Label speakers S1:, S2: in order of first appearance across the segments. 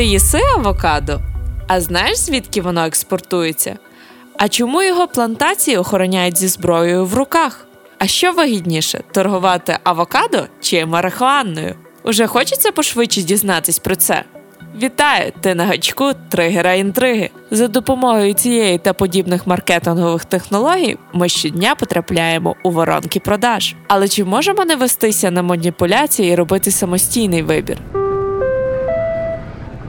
S1: Ти їси авокадо? А знаєш, звідки воно експортується? А чому його плантації охороняють зі зброєю в руках? А що вигідніше торгувати авокадо чи марихуаною? Уже хочеться пошвидше дізнатись про це. Вітаю! Ти на гачку тригера інтриги. За допомогою цієї та подібних маркетингових технологій ми щодня потрапляємо у воронки продаж. Але чи можемо не вестися на маніпуляції і робити самостійний вибір?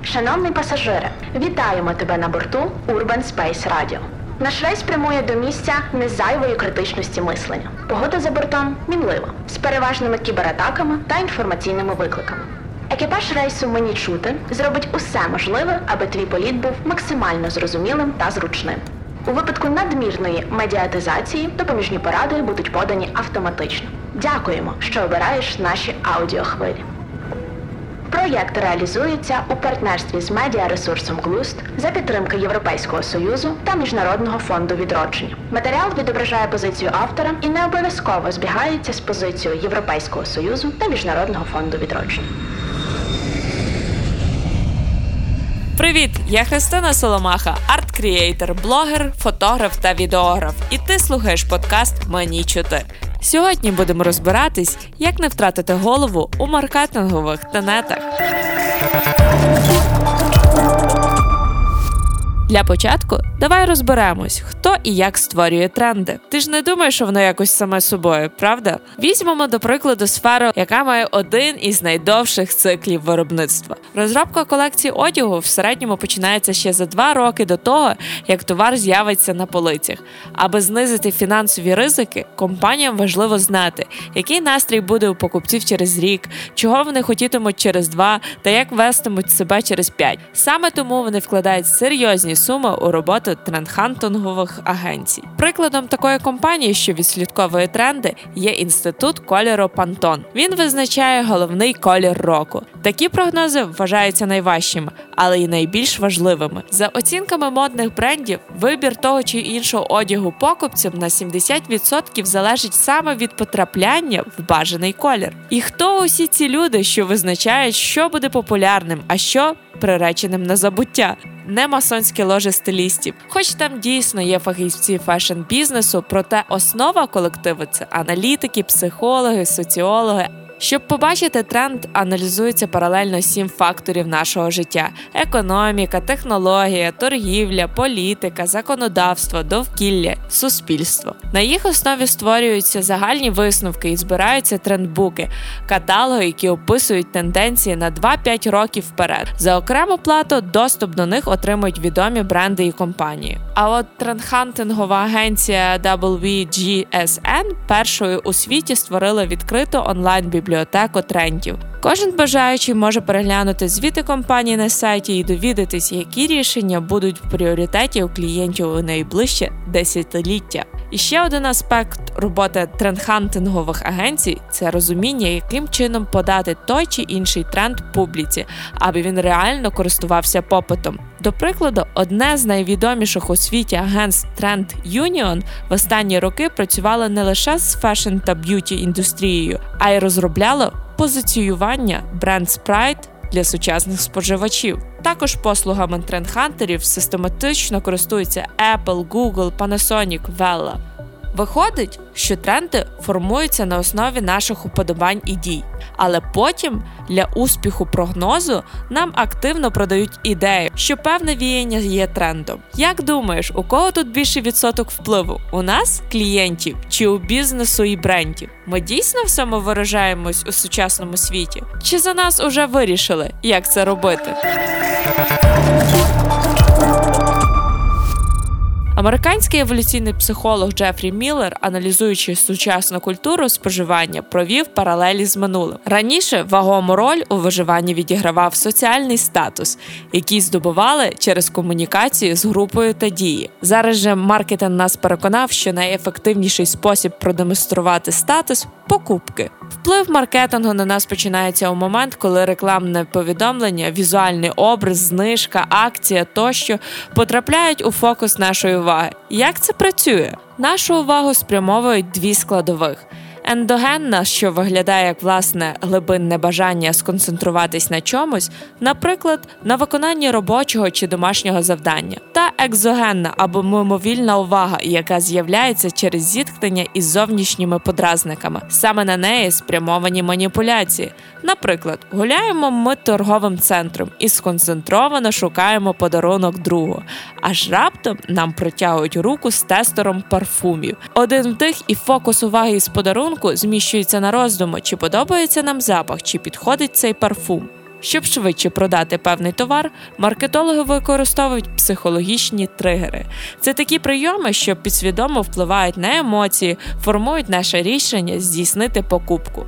S2: Шановний пасажире, вітаємо тебе на борту Urban Space Radio. Наш рейс прямує до місця незайвої критичності мислення. Погода за бортом мінлива, з переважними кібератаками та інформаційними викликами. Екіпаж рейсу мені чути зробить усе можливе, аби твій політ був максимально зрозумілим та зручним. У випадку надмірної медіатизації допоміжні поради будуть подані автоматично. Дякуємо, що обираєш наші аудіохвилі. Проєкт реалізується у партнерстві з медіаресурсом Глуст за підтримки Європейського союзу та Міжнародного фонду відродження. Матеріал відображає позицію автора і не обов'язково збігається з позицією Європейського союзу та Міжнародного фонду відродження.
S1: Привіт! Я Христина Соломаха, арт-крієйтер, блогер, фотограф та відеограф. І ти слухаєш подкаст Мені чути. Сьогодні будемо розбиратись, як не втратити голову у маркетингових тенетах. Для початку давай розберемось, хто і як створює тренди. Ти ж не думаєш, що воно якось саме собою, правда? Візьмемо до прикладу сферу, яка має один із найдовших циклів виробництва. Розробка колекції одягу в середньому починається ще за два роки до того, як товар з'явиться на полицях. Аби знизити фінансові ризики, компаніям важливо знати, який настрій буде у покупців через рік, чого вони хотітимуть через два та як вестимуть себе через п'ять. Саме тому вони вкладають серйозні суми у роботу трендхантингових агенцій. Прикладом такої компанії, що відслідковує тренди, є інститут кольору Пантон. Він визначає головний колір року. Такі прогнози вважаються найважчими, але й найбільш важливими. За оцінками модних брендів, вибір того чи іншого одягу покупцям на 70% залежить саме від потрапляння в бажаний колір. І хто усі ці люди, що визначають, що буде популярним, а що приреченим на забуття? Не масонське ложе стилістів, хоч там дійсно є фахівці фешн-бізнесу, проте основа колективу це аналітики, психологи, соціологи. Щоб побачити тренд, аналізується паралельно сім факторів нашого життя: економіка, технологія, торгівля, політика, законодавство, довкілля, суспільство. На їх основі створюються загальні висновки і збираються трендбуки, каталоги, які описують тенденції на 2-5 років вперед. За окрему плату доступ до них отримують відомі бренди і компанії. А от трендхантингова агенція WGSN першою у світі створила відкриту онлайн-бібліотеку трендів. Кожен бажаючий може переглянути звіти компанії на сайті і довідатись, які рішення будуть в пріоритеті у клієнтів у найближче десятиліття. І ще один аспект роботи трендхантингових агенцій це розуміння, яким чином подати той чи інший тренд публіці, аби він реально користувався попитом. До прикладу, одне з найвідоміших у світі агентств Trend Union в останні роки працювало не лише з фешн та б'юті індустрією, а й розробляло позиціювання бренд Sprite для сучасних споживачів. Також послугами трендхантерів систематично користуються Apple, Google, Panasonic, Vella. Виходить, що тренди формуються на основі наших уподобань і дій, але потім для успіху прогнозу нам активно продають ідею, що певне віяння є трендом. Як думаєш, у кого тут більший відсоток впливу? У нас, клієнтів, чи у бізнесу і брендів? Ми дійсно в самовиражаємось у сучасному світі? Чи за нас уже вирішили, як це робити? Американський еволюційний психолог Джефрі Міллер, аналізуючи сучасну культуру споживання, провів паралелі з минулим. Раніше вагому роль у виживанні відігравав соціальний статус, який здобували через комунікацію з групою та дії. Зараз же маркетинг нас переконав, що найефективніший спосіб продемонструвати статус покупки. Вплив маркетингу на нас починається у момент, коли рекламне повідомлення, візуальний образ, знижка, акція тощо потрапляють у фокус нашої уваги. Як це працює? Нашу увагу спрямовують дві складових. Ендогенна, що виглядає як власне глибинне бажання сконцентруватись на чомусь, наприклад, на виконанні робочого чи домашнього завдання, та екзогенна або мимовільна увага, яка з'являється через зіткнення із зовнішніми подразниками. Саме на неї спрямовані маніпуляції. Наприклад, гуляємо ми торговим центром і сконцентровано шукаємо подарунок другу. Аж раптом нам протягують руку з тестером парфумів. Один вдих і фокус уваги із подарунку зміщується на роздуми, чи подобається нам запах, чи підходить цей парфум. Щоб швидше продати певний товар, маркетологи використовують психологічні тригери. Це такі прийоми, що підсвідомо впливають на емоції, формують наше рішення здійснити покупку.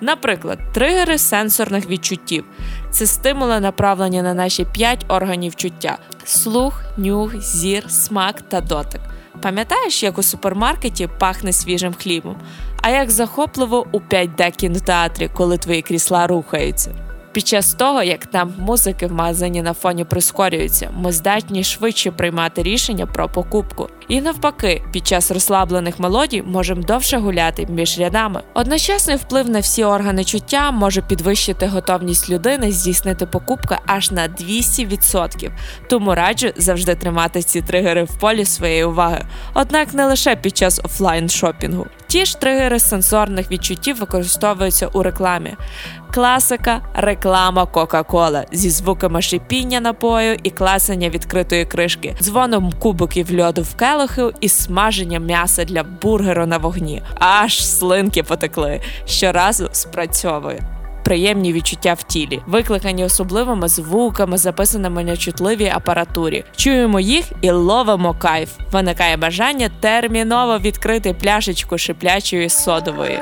S1: Наприклад, тригери сенсорних відчуттів це стимули, направлені на наші п'ять органів чуття: слух, нюх, зір, смак та дотик. Пам'ятаєш, як у супермаркеті пахне свіжим хлібом, а як захопливо у 5D кінотеатрі, коли твої крісла рухаються. Під час того, як темп музики в магазині на фоні прискорюється, ми здатні швидше приймати рішення про покупку. І навпаки, під час розслаблених мелодій можемо довше гуляти між рядами. Одночасний вплив на всі органи чуття може підвищити готовність людини здійснити покупку аж на 200%. Тому раджу завжди тримати ці тригери в полі своєї уваги. Однак не лише під час офлайн шопінгу. Ті ж тригери сенсорних відчуттів використовуються у рекламі. Класика реклама Кока-Кола зі звуками шипіння напою і класення відкритої кришки, дзвоном кубиків льоду в келиху і смаженням м'яса для бургеру на вогні. Аж слинки потекли. Щоразу спрацьовує. Приємні відчуття в тілі, викликані особливими звуками, записаними на чутливій апаратурі. Чуємо їх і ловимо кайф. Виникає бажання терміново відкрити пляшечку шиплячої содової.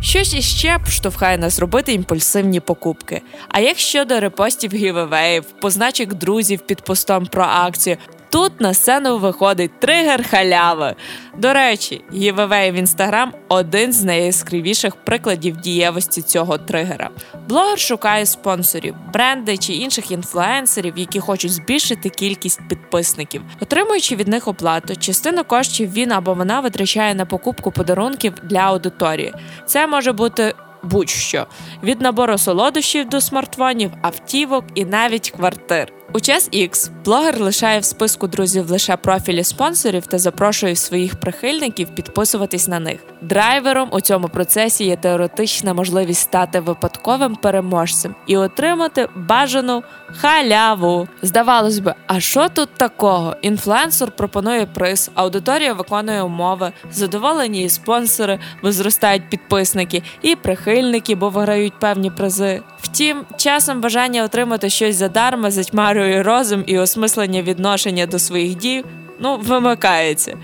S1: Щось іще штовхає нас робити імпульсивні покупки. А як щодо репостів гівевеїв, позначок друзів під постом про акцію, Тут на сцену виходить тригер халяви. До речі, giveaway в інстаграм один з найяскравіших прикладів дієвості цього тригера. Блогер шукає спонсорів, бренди чи інших інфлюенсерів, які хочуть збільшити кількість підписників, отримуючи від них оплату, частину коштів він або вона витрачає на покупку подарунків для аудиторії. Це може бути будь-що від набору солодощів до смартфонів, автівок і навіть квартир. У час X блогер лишає в списку друзів лише профілі спонсорів та запрошує своїх прихильників підписуватись на них. Драйвером у цьому процесі є теоретична можливість стати випадковим переможцем і отримати бажану халяву. Здавалось би, а що тут такого? Інфлюенсор пропонує приз, аудиторія виконує умови, задоволені і спонсори, бо зростають підписники і прихильники, бо виграють певні призи. Втім, часом бажання отримати щось задарма затьмарює розум і осмислення відношення до своїх дій. Ну, вимикається.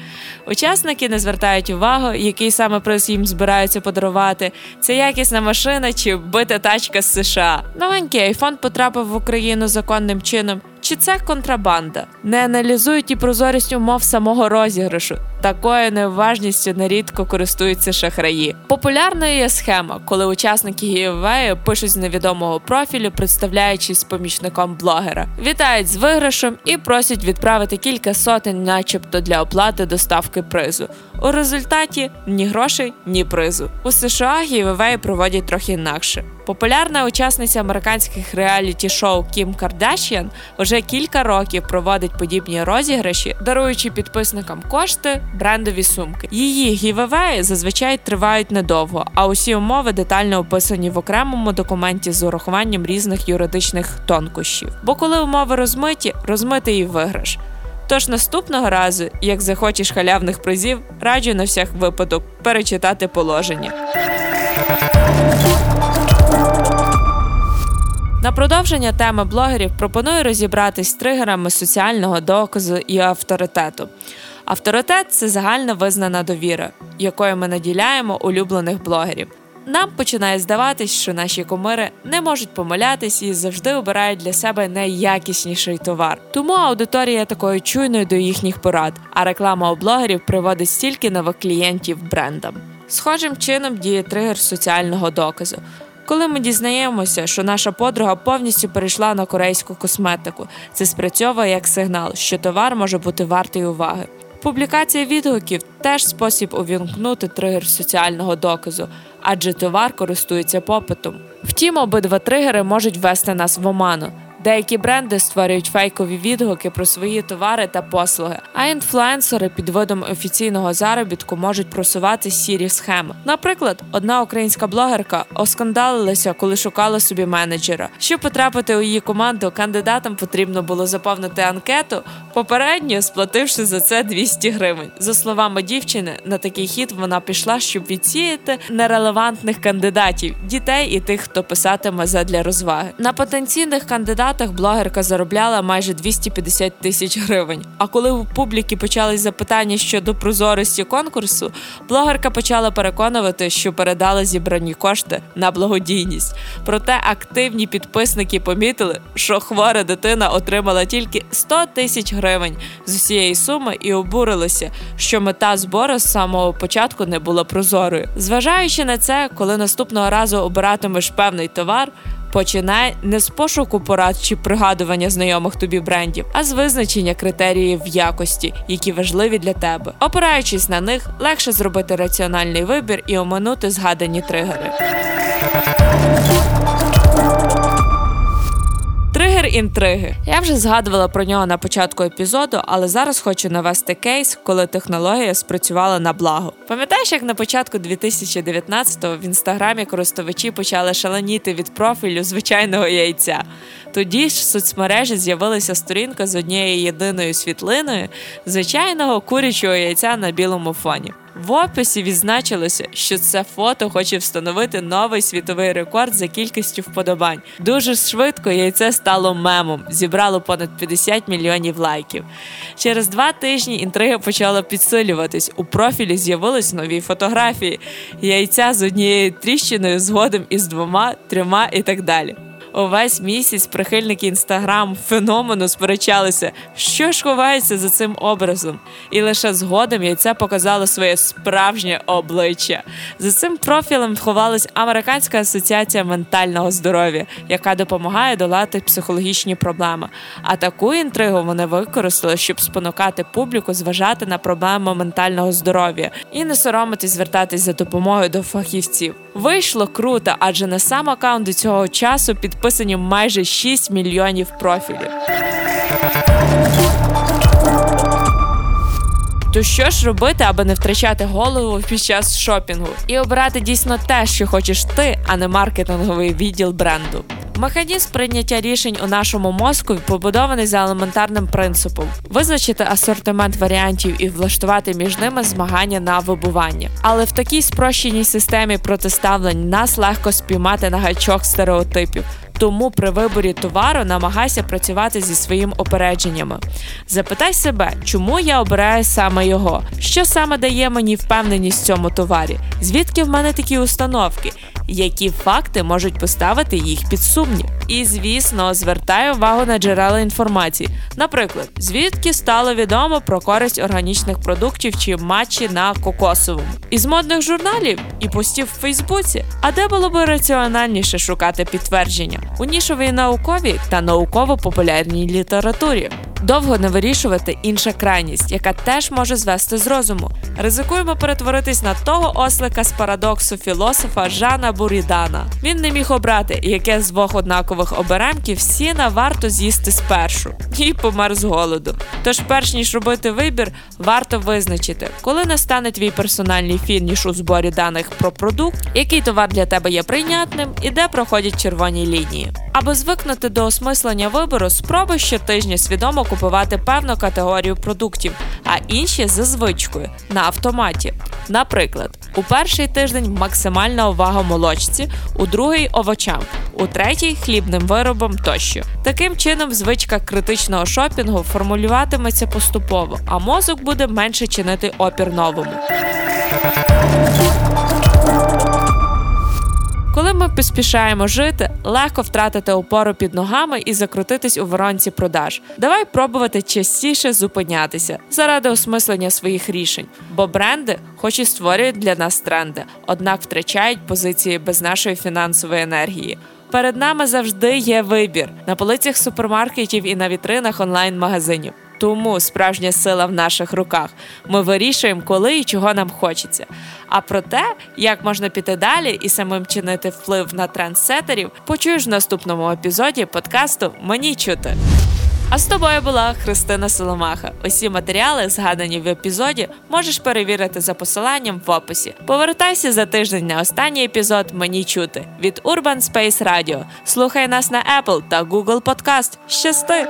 S1: Учасники не звертають увагу, який саме приз їм збираються подарувати. Це якісна машина чи бита тачка з США. Новенький айфон потрапив в Україну законним чином. Чи це контрабанда? Не аналізують і прозорість умов самого розіграшу. Такою неуважністю нерідко користуються шахраї. Популярною є схема, коли учасники гієвею пишуть з невідомого профілю, представляючись помічником блогера, вітають з виграшем і просять відправити кілька сотень, начебто для оплати доставки призу. У результаті ні грошей, ні призу. У США гієвеї проводять трохи інакше. Популярна учасниця американських реаліті-шоу Кім Кардашіан вже кілька років проводить подібні розіграші, даруючи підписникам кошти, брендові сумки. Її гівевеї зазвичай тривають недовго, а усі умови детально описані в окремому документі з урахуванням різних юридичних тонкощів. Бо коли умови розмиті, розмитий і виграш. Тож наступного разу, як захочеш халявних призів, раджу на всяк випадок перечитати положення. На продовження теми блогерів пропоную розібратись з тригерами соціального доказу і авторитету. Авторитет це загально визнана довіра, якою ми наділяємо улюблених блогерів. Нам починає здаватись, що наші кумири не можуть помилятись і завжди обирають для себе найякісніший товар. Тому аудиторія такою чуйною до їхніх порад, а реклама у блогерів приводить стільки нових клієнтів брендам. Схожим чином діє тригер соціального доказу. Коли ми дізнаємося, що наша подруга повністю перейшла на корейську косметику, це спрацьовує як сигнал, що товар може бути вартий уваги. Публікація відгуків теж спосіб увімкнути тригер соціального доказу, адже товар користується попитом. Втім, обидва тригери можуть ввести нас в оману. Деякі бренди створюють фейкові відгуки про свої товари та послуги, а інфлюенсери під видом офіційного заробітку можуть просувати сірі схеми. Наприклад, одна українська блогерка оскандалилася, коли шукала собі менеджера. Щоб потрапити у її команду, кандидатам потрібно було заповнити анкету, попередньо сплативши за це 200 гривень. За словами дівчини, на такий хід вона пішла, щоб відсіяти нерелевантних кандидатів, дітей і тих, хто писатиме задля розваги. На потенційних кандидатів Штатах блогерка заробляла майже 250 тисяч гривень. А коли у публіки почались запитання щодо прозорості конкурсу, блогерка почала переконувати, що передала зібрані кошти на благодійність. Проте активні підписники помітили, що хвора дитина отримала тільки 100 тисяч гривень з усієї суми і обурилися, що мета збору з самого початку не була прозорою. Зважаючи на це, коли наступного разу обиратимеш певний товар. Починай не з пошуку порад чи пригадування знайомих тобі брендів, а з визначення критеріїв якості, які важливі для тебе. Опираючись на них, легше зробити раціональний вибір і оминути згадані тригери. Інтриги. Я вже згадувала про нього на початку епізоду, але зараз хочу навести кейс, коли технологія спрацювала на благо. Пам'ятаєш, як на початку 2019-го в інстаграмі користувачі почали шаленіти від профілю звичайного яйця. Тоді ж в соцмережі з'явилася сторінка з однією єдиною світлиною звичайного курячого яйця на білому фоні. В описі відзначилося, що це фото хоче встановити новий світовий рекорд за кількістю вподобань. Дуже швидко яйце стало мемом, зібрало понад 50 мільйонів лайків. Через два тижні інтрига почала підсилюватись. У профілі з'явились нові фотографії яйця з однією тріщиною, згодом із двома, трьома і так далі. Увесь місяць прихильники інстаграм феномену сперечалися, що ж ховається за цим образом, і лише згодом яйце показало своє справжнє обличчя. За цим профілем ховалась Американська асоціація ментального здоров'я, яка допомагає долати психологічні проблеми. А таку інтригу вони використали, щоб спонукати публіку зважати на проблеми ментального здоров'я і не соромитись звертатись за допомогою до фахівців. Вийшло круто, адже на сам аккаунт до цього часу підписані майже 6 мільйонів профілів. То що ж робити, аби не втрачати голову під час шопінгу і обирати дійсно те, що хочеш ти, а не маркетинговий відділ бренду? Механізм прийняття рішень у нашому мозку побудований за елементарним принципом: визначити асортимент варіантів і влаштувати між ними змагання на вибування. Але в такій спрощеній системі протиставлень нас легко спіймати на гачок стереотипів. Тому при виборі товару намагайся працювати зі своїм опередженнями. Запитай себе, чому я обираю саме його, що саме дає мені впевненість в цьому товарі, звідки в мене такі установки, які факти можуть поставити їх під сумнів. І, звісно, звертаю увагу на джерела інформації. Наприклад, звідки стало відомо про користь органічних продуктів чи матчі на кокосовому. Із модних журналів і постів в Фейсбуці. А де було б раціональніше шукати підтвердження у нішовій науковій та науково-популярній літературі довго не вирішувати інша крайність, яка теж може звести з розуму. Ризикуємо перетворитись на того ослика з парадоксу філософа Жана Бурідана. Він не міг обрати, яке з двох однакових оберемків сіна варто з'їсти спершу, і помер з голоду. Тож, перш ніж робити вибір, варто визначити, коли настане твій персональний фініш у зборі даних про продукт, який товар для тебе є прийнятним і де проходять червоні лінії. Аби звикнути до осмислення вибору, спробуй щотижня свідомо купувати певну категорію продуктів, а інші за звичкою на автоматі. Наприклад, у перший тиждень максимальна увага молочці, у другий овочам, у третій хлібним виробам тощо. Таким чином, звичка критичного шопінгу формулюватиметься поступово, а мозок буде менше чинити опір новому. Коли ми поспішаємо жити, легко втратити опору під ногами і закрутитись у воронці продаж. Давай пробувати частіше зупинятися заради осмислення своїх рішень, бо бренди, хоч і створюють для нас тренди, однак втрачають позиції без нашої фінансової енергії. Перед нами завжди є вибір на полицях супермаркетів і на вітринах онлайн-магазинів. Тому справжня сила в наших руках. Ми вирішуємо, коли і чого нам хочеться. А про те, як можна піти далі і самим чинити вплив на трендсетерів, почуєш в наступному епізоді подкасту Мені чути. А з тобою була Христина Соломаха. Усі матеріали, згадані в епізоді, можеш перевірити за посиланням в описі. Повертайся за тиждень на останній епізод Мені чути від Urban Space Radio. Слухай нас на Apple та Google Podcast. Щасти!